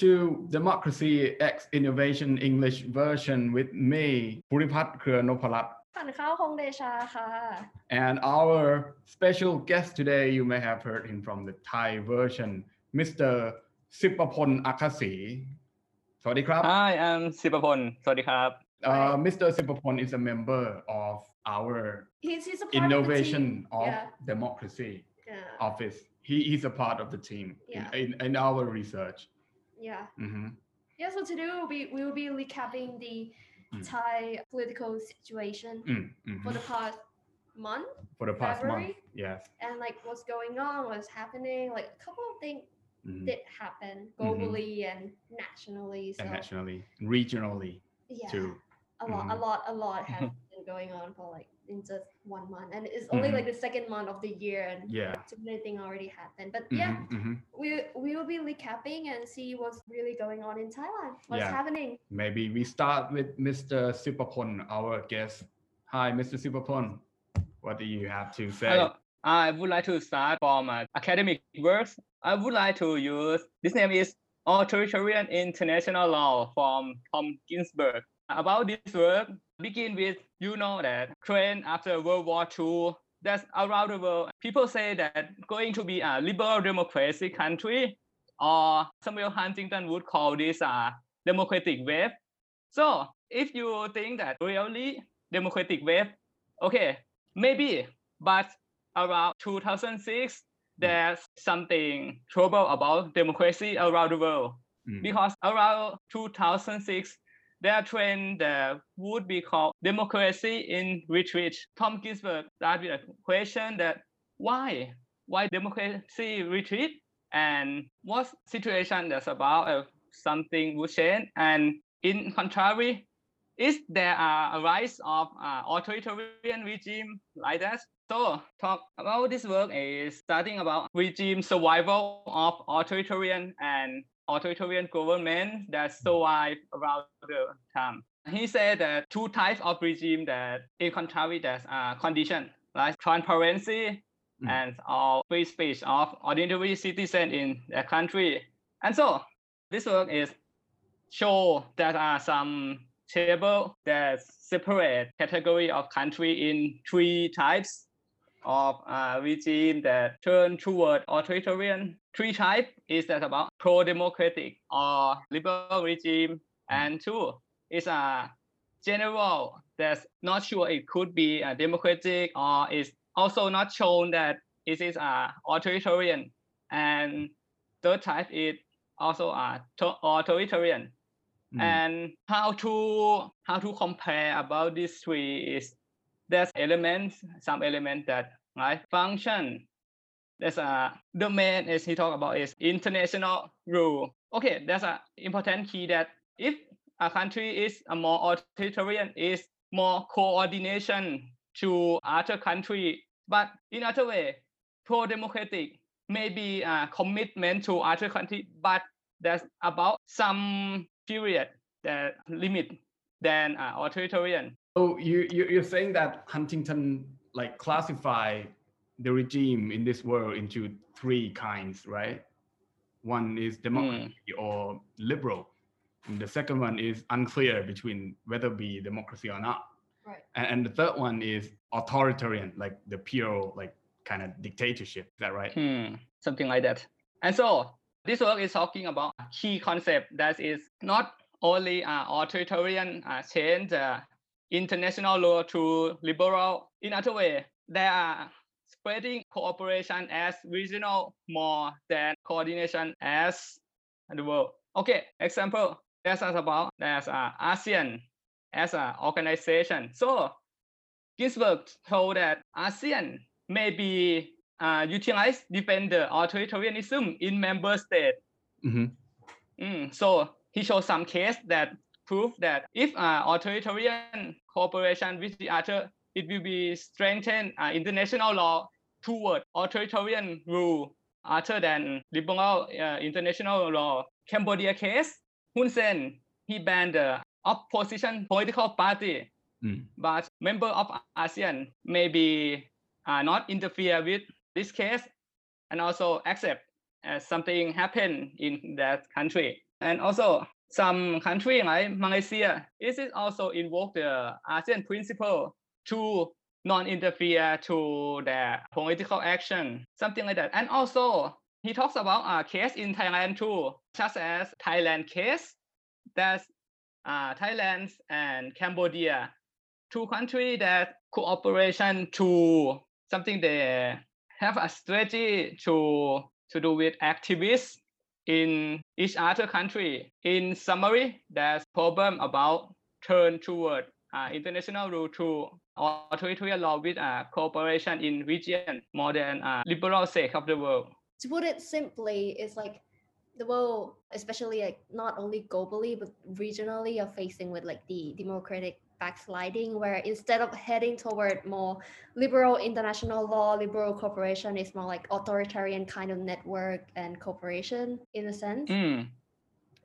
everyone. Welcome to Democracy X Innovation English version with me, Puripat Kranopalat. ขันข้าวคงเดชาค่ะ And our special guest today, you may have heard him from the Thai version, Mr. Sipapon Akasi. สวัสดีครับ Hi I'm สิบพลสวัสดีครับ Uh, Mr. Sipapon is a member of our he's he's a part innovation of, of the team. democracy yeah yeah office. He, he's a part of the team in- Yeah. in, in, our research. yeah Mhm. yeah so today we'll be we will be recapping the Mm. Thai political situation Mm, mhm. for the past month For the past month, February? yes. and like what's going on what's happening like a couple of things Mhm. did happen globally and nationally so and nationally, regionally yeah too. a lot a Mhm. lot a lot has been going on for like in just one month and it's only Mhm. like the second month of the year and Yeah. too many things already happened but yeah Mhm, mhm. we we will be recapping and see what's really going on in Thailand. What's Yeah. happening? Maybe we start with Mr. Sipapon, our guest. Hi, Mr. Sipapon. What do you have to say? Hello I would like to start from uh, academic works I would like to use this name is Authoritarian International Law from Tom Ginsburg about this work begin with you know that trend after World War II that's around the world people say that going to be a liberal democracy country or Samuel Huntington would call this a democratic wave. So if you think that really democratic wave okay maybe but around 2006 there's something trouble about democracy around the world. Mm, because around 2006 there are trend that would be called democracy in retreat tom ginsburg started a question that why? Why democracy retreat and what situation that's about uh, something would change? And in contrary is there a rise of uh, authoritarian regime like that? So talk about this work is starting about regime survival of authoritarian and authoritarian government that survive around the time. He said that two types of regime that in contrary that uh, condition like transparency Mm. and all free speech of ordinary citizen in the country. And so this work is show that are some table that separate category of country in three types of uh, regime that turn toward authoritarian. Three type is that about pro-democratic or liberal regime, and two is a general. That's not sure it could be a democratic or is also not shown that it is a authoritarian. And third type is also a authoritarian. Mm, and how to how to compare about these three is there's elements some element that right function there's a the main is he talk about is international rule okay there's a important key that if a country is a more authoritarian is more coordination to other country but in other way pro-democratic maybe a commitment to other country but there's about some period that limit than uh, authoritarian. So you, you you're saying that Huntington like classify the regime in this world into three kinds, right? One is democracy or liberal. And the second one is unclear between whether be democracy or not. Right. And, and the third one is authoritarian, like the pure like kind of dictatorship. Is that right? Hmm, something like that. And so this work is talking about a key concept that is not only uh, authoritarian uh, change uh, international law to liberal. In other way, there are spreading cooperation as regional more than coordination as the world. Okay, example, there's about there's uh, ASEAN as an organization. So Ginsburg told that ASEAN may be uh, utilized defend the authoritarianism in member state. hmm Mm, so he showed some case that prove that if uh, authoritarian cooperation with the other, it will be strengthen uh, international law toward authoritarian rule other than liberal uh, international law. Cambodia case, Hun Sen, he banned the opposition political party, Mm. but member of ASEAN maybe uh, not interfere with this case and also accept as something happened in that country. And also some country like Malaysia, it is also invoke the ASEAN principle to non-interfere to their political action, something like that. And also he talks about a case in Thailand too, such as Thailand case. That's uh, Thailand and Cambodia, two countries that cooperation to something they have a strategy to to do with activists in each other country. In summary, there's problem about turn toward uh, international rule to authoritarian law with uh, cooperation in region more than uh, liberal sake of the world. To put it simply, it's like the world, especially like not only globally but regionally, are facing with like the democratic backsliding, where instead of heading toward more liberal international law, liberal cooperation, is more like authoritarian kind of network and cooperation in a sense. Mm.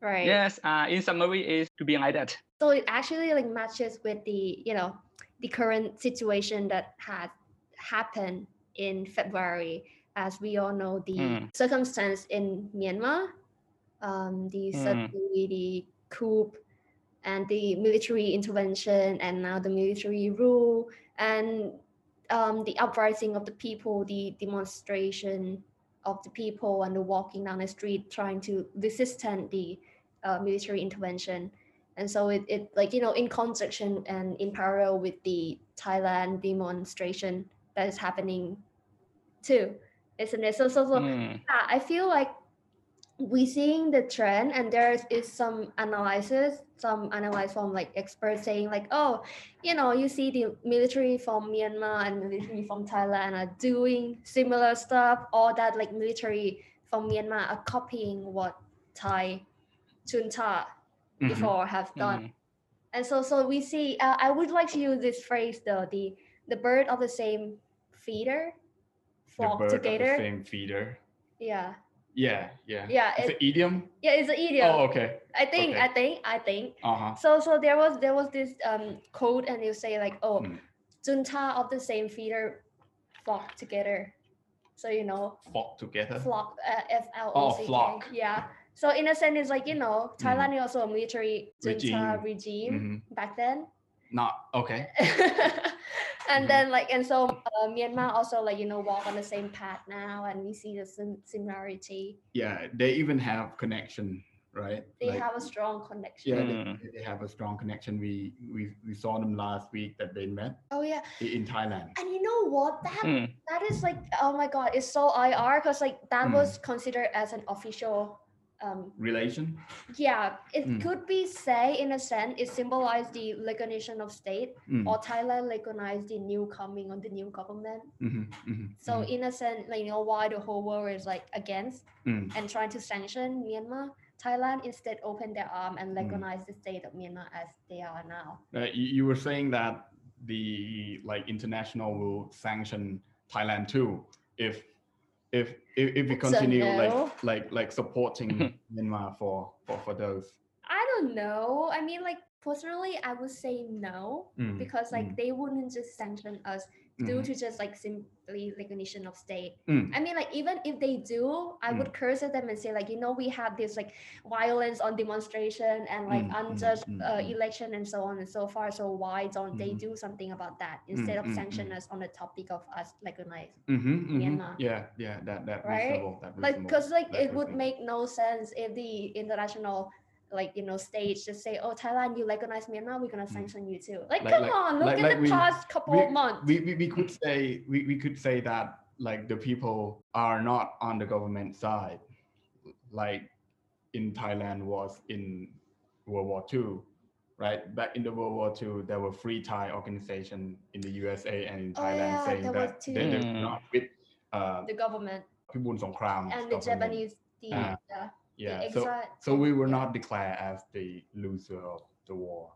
Right. Yes, uh, in summary, is to be like that. So it actually like matches with the you know the current situation that had happened in February. As we all know, the Mm. circumstance in Myanmar, um, the Mm. suddenly the coup and the military intervention, and now the military rule, and um, the uprising of the people, the demonstration of the people, and the walking down the street trying to resist the uh, military intervention and so it, it like you know in conjunction and in parallel with the thailand demonstration that is happening too isn't it so so, so Mm. yeah, i feel like we seeing the trend and there is some analysis some analysis from like experts saying like oh you know you see the military from myanmar and military from thailand are doing similar stuff or that like military from myanmar are copying what thai junta Mhm. before have done Mm. and so so we see uh, i would like to use this phrase though the the bird of the same feeder The flock bird of together the same feeder. yeah Yeah, yeah. yeah It's it, an idiom. yeah it's an idiom Oh, okay. i think okay. i think i think Uh huh. so so there was there was this um quote and you say like oh Mm. junta of the same feeder flock together so you know Flock together. flock uh, f l o c k Oh, flock. yeah so in a sense it's like you know thailand is also a military junta Regime. regime Mhm. back then Not okay. and then like and so uh, Myanmar also like you know walk on the same path now and we see the sim- similarity Yeah, they even have connection, right? they Like, have a strong connection yeah, Mm. they, they have a strong connection. We we we saw them last week that they met oh yeah in Thailand. and you know what that Mm. that is like oh my god it's so ir because like that Mm. was considered as an official um Relation. yeah it Mm. could be say in a sense it symbolized the recognition of state Mm. or thailand recognized the new coming of the new government Mhm, mhm, so mhm, in a sense like you know why the whole world is like against mm. and trying to sanction Myanmar, Thailand instead opened their arm and Mm. recognize the state of Myanmar as they are now. Uh, you, you were saying that the like international will sanction Thailand too if if if, if we continue no. like like like supporting Myanmar for for for those. I don't know. I mean, like personally, I would say no Mm, because like mm, they wouldn't just sanction us due mhm, to just like simply recognition of state. mm. I mean, like even if they do, I would curse at them and say like, you know, we have this like violence on demonstration and like Mm, mm, unjust mm, uh, mm. election and so on and so far. So why don't they Mhm. do something about that instead of mm, sanction mm. us on the topic of us recognize? Mhm, mhm. Myanmar. Yeah, yeah, that that Right? reasonable. That like because like it would make no sense if the international like you know stage just say oh thailand you recognize myanmar we're gonna hmm. sanction you too. Like, like come like, on look like, at the we, past couple we, of months. we, we, we could say we, we could say that like the people are not on the government side like in thailand was in world war ii right? Back in the world war ii there were free thai organization in the usa and in oh, thailand oh, yeah, saying that they, they're not hmm. with uh, the government. And the japanese the, uh, yeah the so so we were yeah. not declared as the loser of the war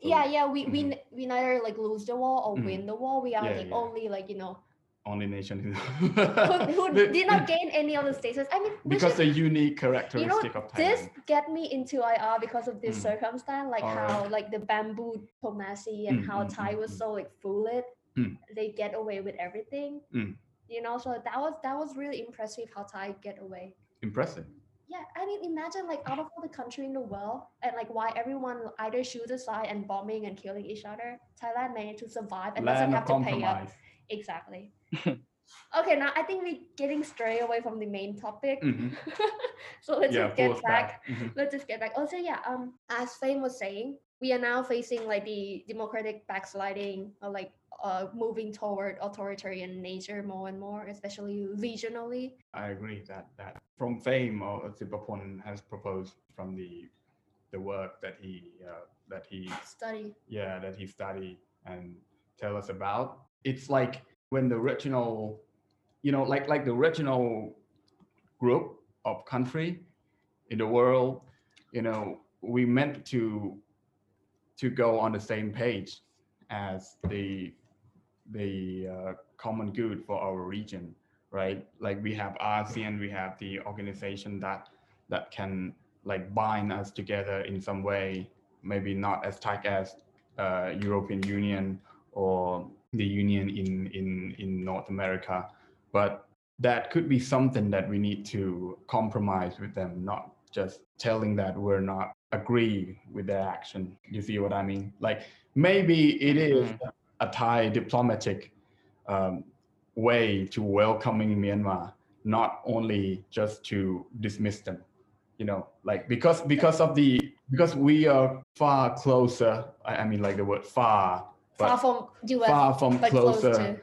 So yeah yeah we we Mhm. n- we neither like lose the war or Mhm. win the war we are Yeah, the yeah. only like you know only nation who, who, did not gain any of the status i mean because the unique you know characteristic of Thailand. this get me into ir because of this Mm. circumstance like Alright. how like the bamboo diplomacy and Mm, how mm, thai mm, was so like foolish Mm. they get away with everything you know so that was that was really impressive how thai get away Impressive. Yeah i mean imagine like out of all the country in the world and like why everyone either shoot aside and bombing and killing each other thailand managed to survive and doesn't have to pay up exactly okay now i think we're getting stray away from the main topic Mhm. so let's Yeah, just get back stack. Mhm. let's just get back. Also, yeah, um, as Fame was saying, we are now facing like the democratic backsliding or like uh moving toward authoritarian nature more and more, especially regionally. I agree that that from fame or Sipapon has proposed from the the work that he uh, that he Study. yeah that he studied and tell us about it's like when the original you know like like the original group of country in the world you know we meant to to go on the same page as the the uh, common good for our region right like we have asean we have the organization that that can like bind us together in some way maybe not as tight as uh, European Union or the Union in, in, in North America. But that could be something that we need to compromise with them, not just telling that we're not agree with their action. You see what I mean? Like maybe it is a Thai diplomatic um, way to welcoming Myanmar, not only just to dismiss them you know like because because of the because we are far closer i, I mean like the word far Far but from US, far from but close closer to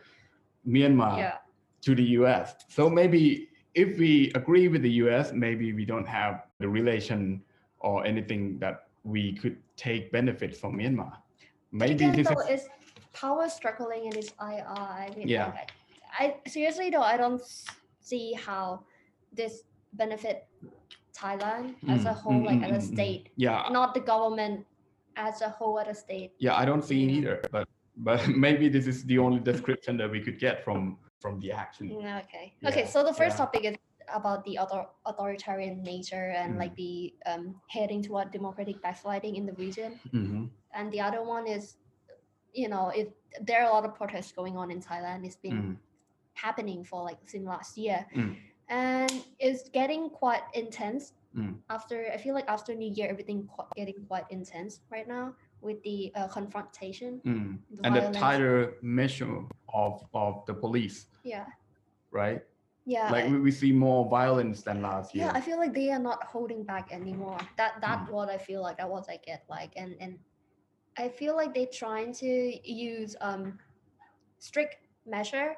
myanmar yeah. to the us so maybe if we agree with the us maybe we don't have the relation or anything that we could take benefit from myanmar maybe Again, this though, is power struggling and it's IR. I mean, Yeah. like, I, I seriously though, I don't see how this benefit Thailand as a Mm, whole, mm, like mm, as a mm, mm. state, yeah not the government as a whole at a state. yeah i don't see it either but but maybe this is the only description that we could get from from the action Mm, Okay. Okay. So the first yeah. topic is about the author- authoritarian nature and Mm. like the um, heading toward democratic backsliding in the region. Mhm. And the other one is, you know, if there are a lot of protests going on in Thailand. It's been Mm. happening for like since last year, Mm. and it's getting quite intense. After I feel like after New Year, everything qu- getting quite intense right now with the uh, confrontation. The and the tighter measure of of the police, Yeah. right? Yeah. Like we, we see more violence than last year. yeah i feel like they are not holding back anymore that that's Mm. what i feel like that what i get like and and i feel like they're trying to use um strict measure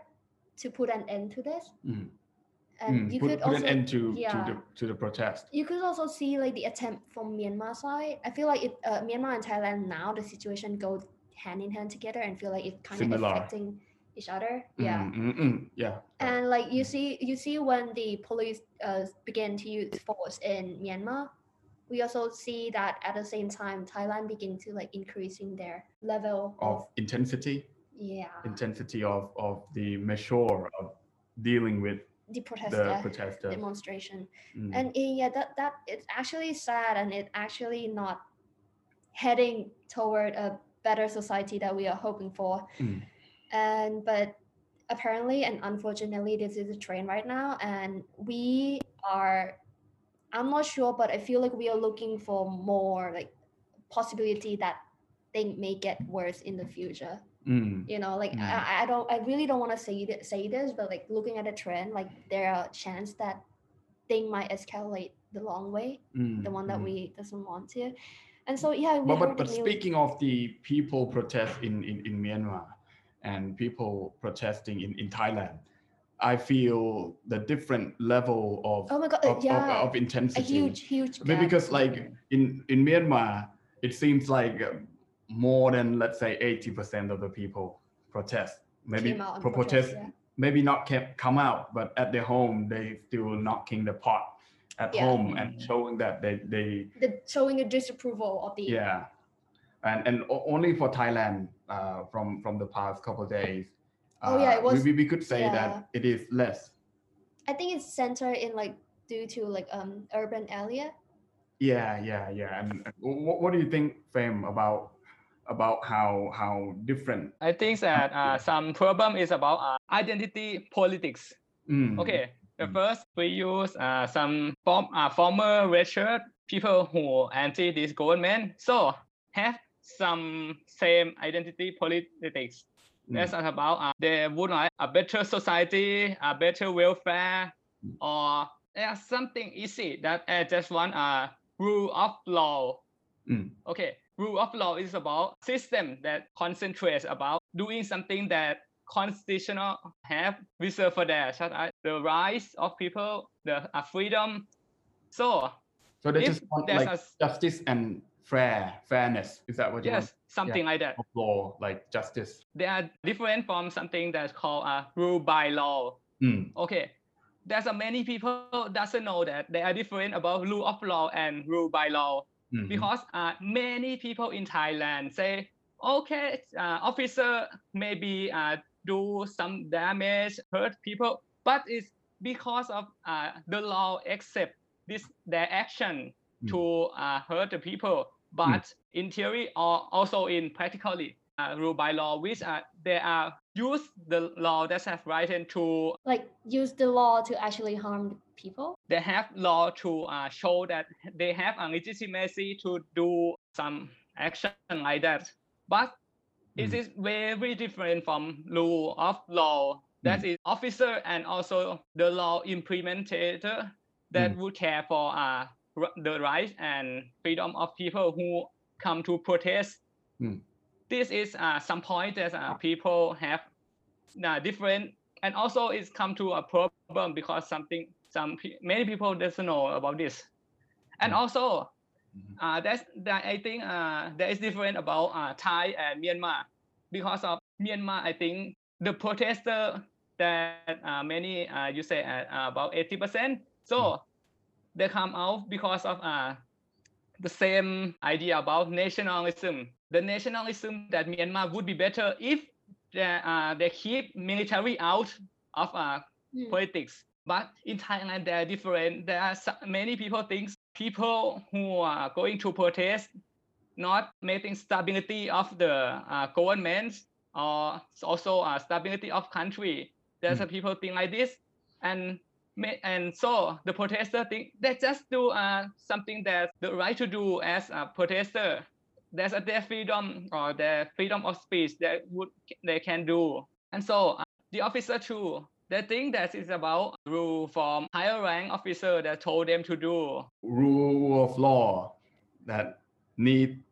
to put an end to this Mm. and Mm. you put, could put also an end to, yeah. to the to the protest. you could also see like the attempt from myanmar side i feel like if uh, myanmar and thailand now the situation go hand in hand together and feel like it's kind Similar. of affecting each other yeah Mm, mm, mm. Yeah. and like you see you see when the police uh, began to use force in myanmar we also see that at the same time thailand begin to like increasing their level of, Of intensity, yeah intensity of of the measure of dealing with the the protester demonstration Mm. and eh, yeah that that it's actually sad and it actually not heading toward a better society that we are hoping for Mm. And but apparently and unfortunately this is a trend right now and we are i'm not sure but i feel like we are looking for more like possibility that they may get worse in the future Mm. you know like Mm. I, I don't i really don't want to say th- say this but like looking at the trend like there are chance that thing might escalate the long way Mm. the one that mm. we doesn't want to and so yeah we but, but, but speaking of the people protest in, in, in Myanmar and people protesting in, in Thailand, I feel the different level of, oh my god of, yeah of, of a intensity. huge huge Be- gap. because like in, in Myanmar, it seems like more than let's say 80% of the people protest. Maybe protest, protest, maybe not come out, but at their home, they still knocking the pot at Yeah. home and showing that they, they the showing a disapproval of the yeah and and only for thailand uh, from from the past couple of days Oh, yeah, it uh, we- was- we, we could say yeah. that it is less i think it's centered in like due to like um urban area yeah yeah yeah and, and what, what do you think fame about about how how different. I think that uh, some problem is about uh, identity politics. Mm, Okay, the Mm. first we use uh, some form, uh, former redshirt people who anti this government, so have some same identity politics. mm, That's about uh, they would like a better society, a better welfare, Mm. or there's something easy that I just want a rule of law. mm, Okay, rule of law is about system that concentrates about doing something that constitutional have reserved for such as the rights of people, the uh, freedom. So So they just want like a justice and fair fairness. Is that what you want? yes, something like that. Of law, like justice. They are different from something that's called a rule by law. Mm, Okay, there's a many people doesn't know that they are different about rule of law and rule by law. mhm, because uh, many people in Thailand say, okay, uh, officer maybe uh, do some damage, hurt people, but it's because of uh, the law accept this their action Mm. to uh, hurt the people. But in theory or also in practically uh, rule by law, which uh, they are use the law that have written to Like use the law to actually harm people. they have law to uh, show that they have a legitimacy to do some action like that. But it Mm. is very different from rule of law. That is officer and also the law implementator that Mm. would care for uh, the rights and freedom of people who come to protest. Mm. This is uh, some point that uh, people have uh, different and also it's come to a problem because something some many people doesn't know about this and Mm. also Mhm. uh, that's that I think uh, that is different about uh, Thai and Myanmar because of Myanmar I think the protester that uh, many uh, you say uh, about 80% so they come out because of uh, the same idea about nationalism the nationalism that Myanmar would be better if they, uh, they keep military out of uh, Mm. politics. But in Thailand, they are different. There are so- many people think people who are going to protest not making stability of the uh, government or also uh, stability of country. There's Mm. a people think like this, and ma- and so the protester think they just do uh, something that the right to do as a protester. There's a their freedom or their freedom of speech that would they can do, and so uh, the officer too. They think that it's about rule from higher rank officer that told them to do. Rule of law that need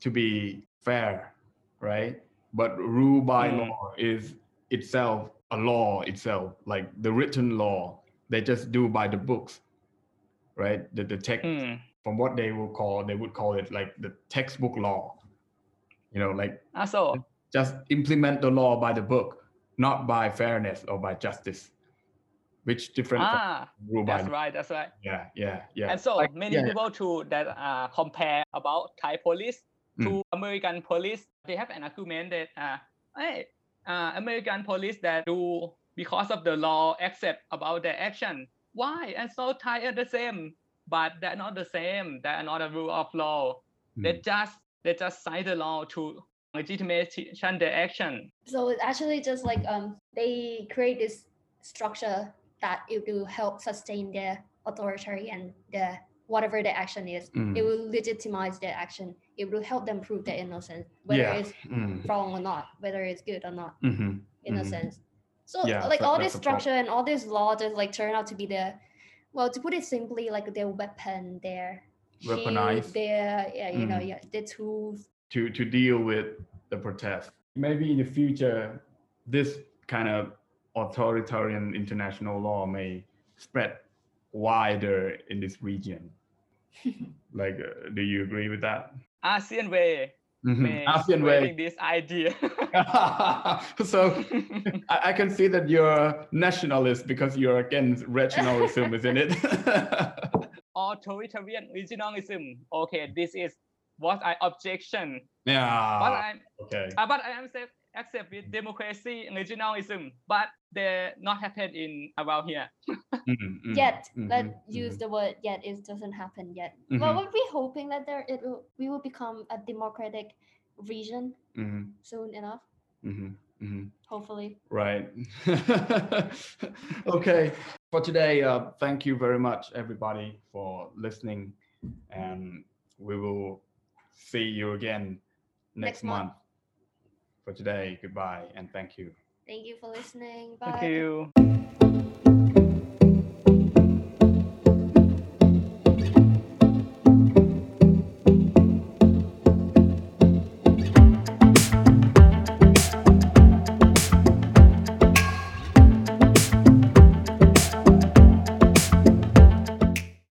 to be fair, right? But rule by Mm. law is itself a law itself, like the written law. They just do by the books, right? The the text Hmm. from what they will call they would call it like the textbook law. You know, like Also, just implement the law by the book, not by fairness or by justice, which different ah, rule by that's right, that's right. Yeah, yeah, yeah. And so Like, many yeah, people too that uh, compare about Thai police to Mm. American police. They have an argument that uh, hey, uh, American police that do because of the law accept about their action. Why? And so Thai are the same, but they're not the same. They are not a rule of law. They Mm. just they just cite the law to legitimation their action. So it's actually just like um they create this structure that it will help sustain their authoritarian their whatever their action is. Mm. It will legitimize their action. It will help them prove their innocence, whether Yeah. it's Mm. wrong or not, whether it's good or not, Mhm, innocence. So Yeah, like that- all this the problem. structure and all this law just like turn out to be their well to put it simply like their weapon, their shield, Weaponized. their yeah, you know, Mm. yeah, their tools. to to deal with the protest. Maybe in the future, this kind of authoritarian international law may spread wider in this region. like, uh, do you agree with that? ASEAN way Mhm, may ASEAN way. this idea. so I, I can see that you're nationalist because you're against regionalism, isn't it? authoritarian regionalism. Okay, this is what I objection. Yeah. But. I'm Okay. uh, but I am accept, accept with democracy and regionalism, but they not happen in around here. Mhm, mhm, yet mhm, let's use mhm. the word yet it doesn't happen yet Mhm. well we're hoping that there it will we will become a democratic region soon enough. mhm, mhm. Hopefully. Right. okay. For today, uh, thank you very much, everybody, for listening. And we will see you again next, Next month. month. For today, goodbye and thank you. Thank you for listening. Bye. Thank you.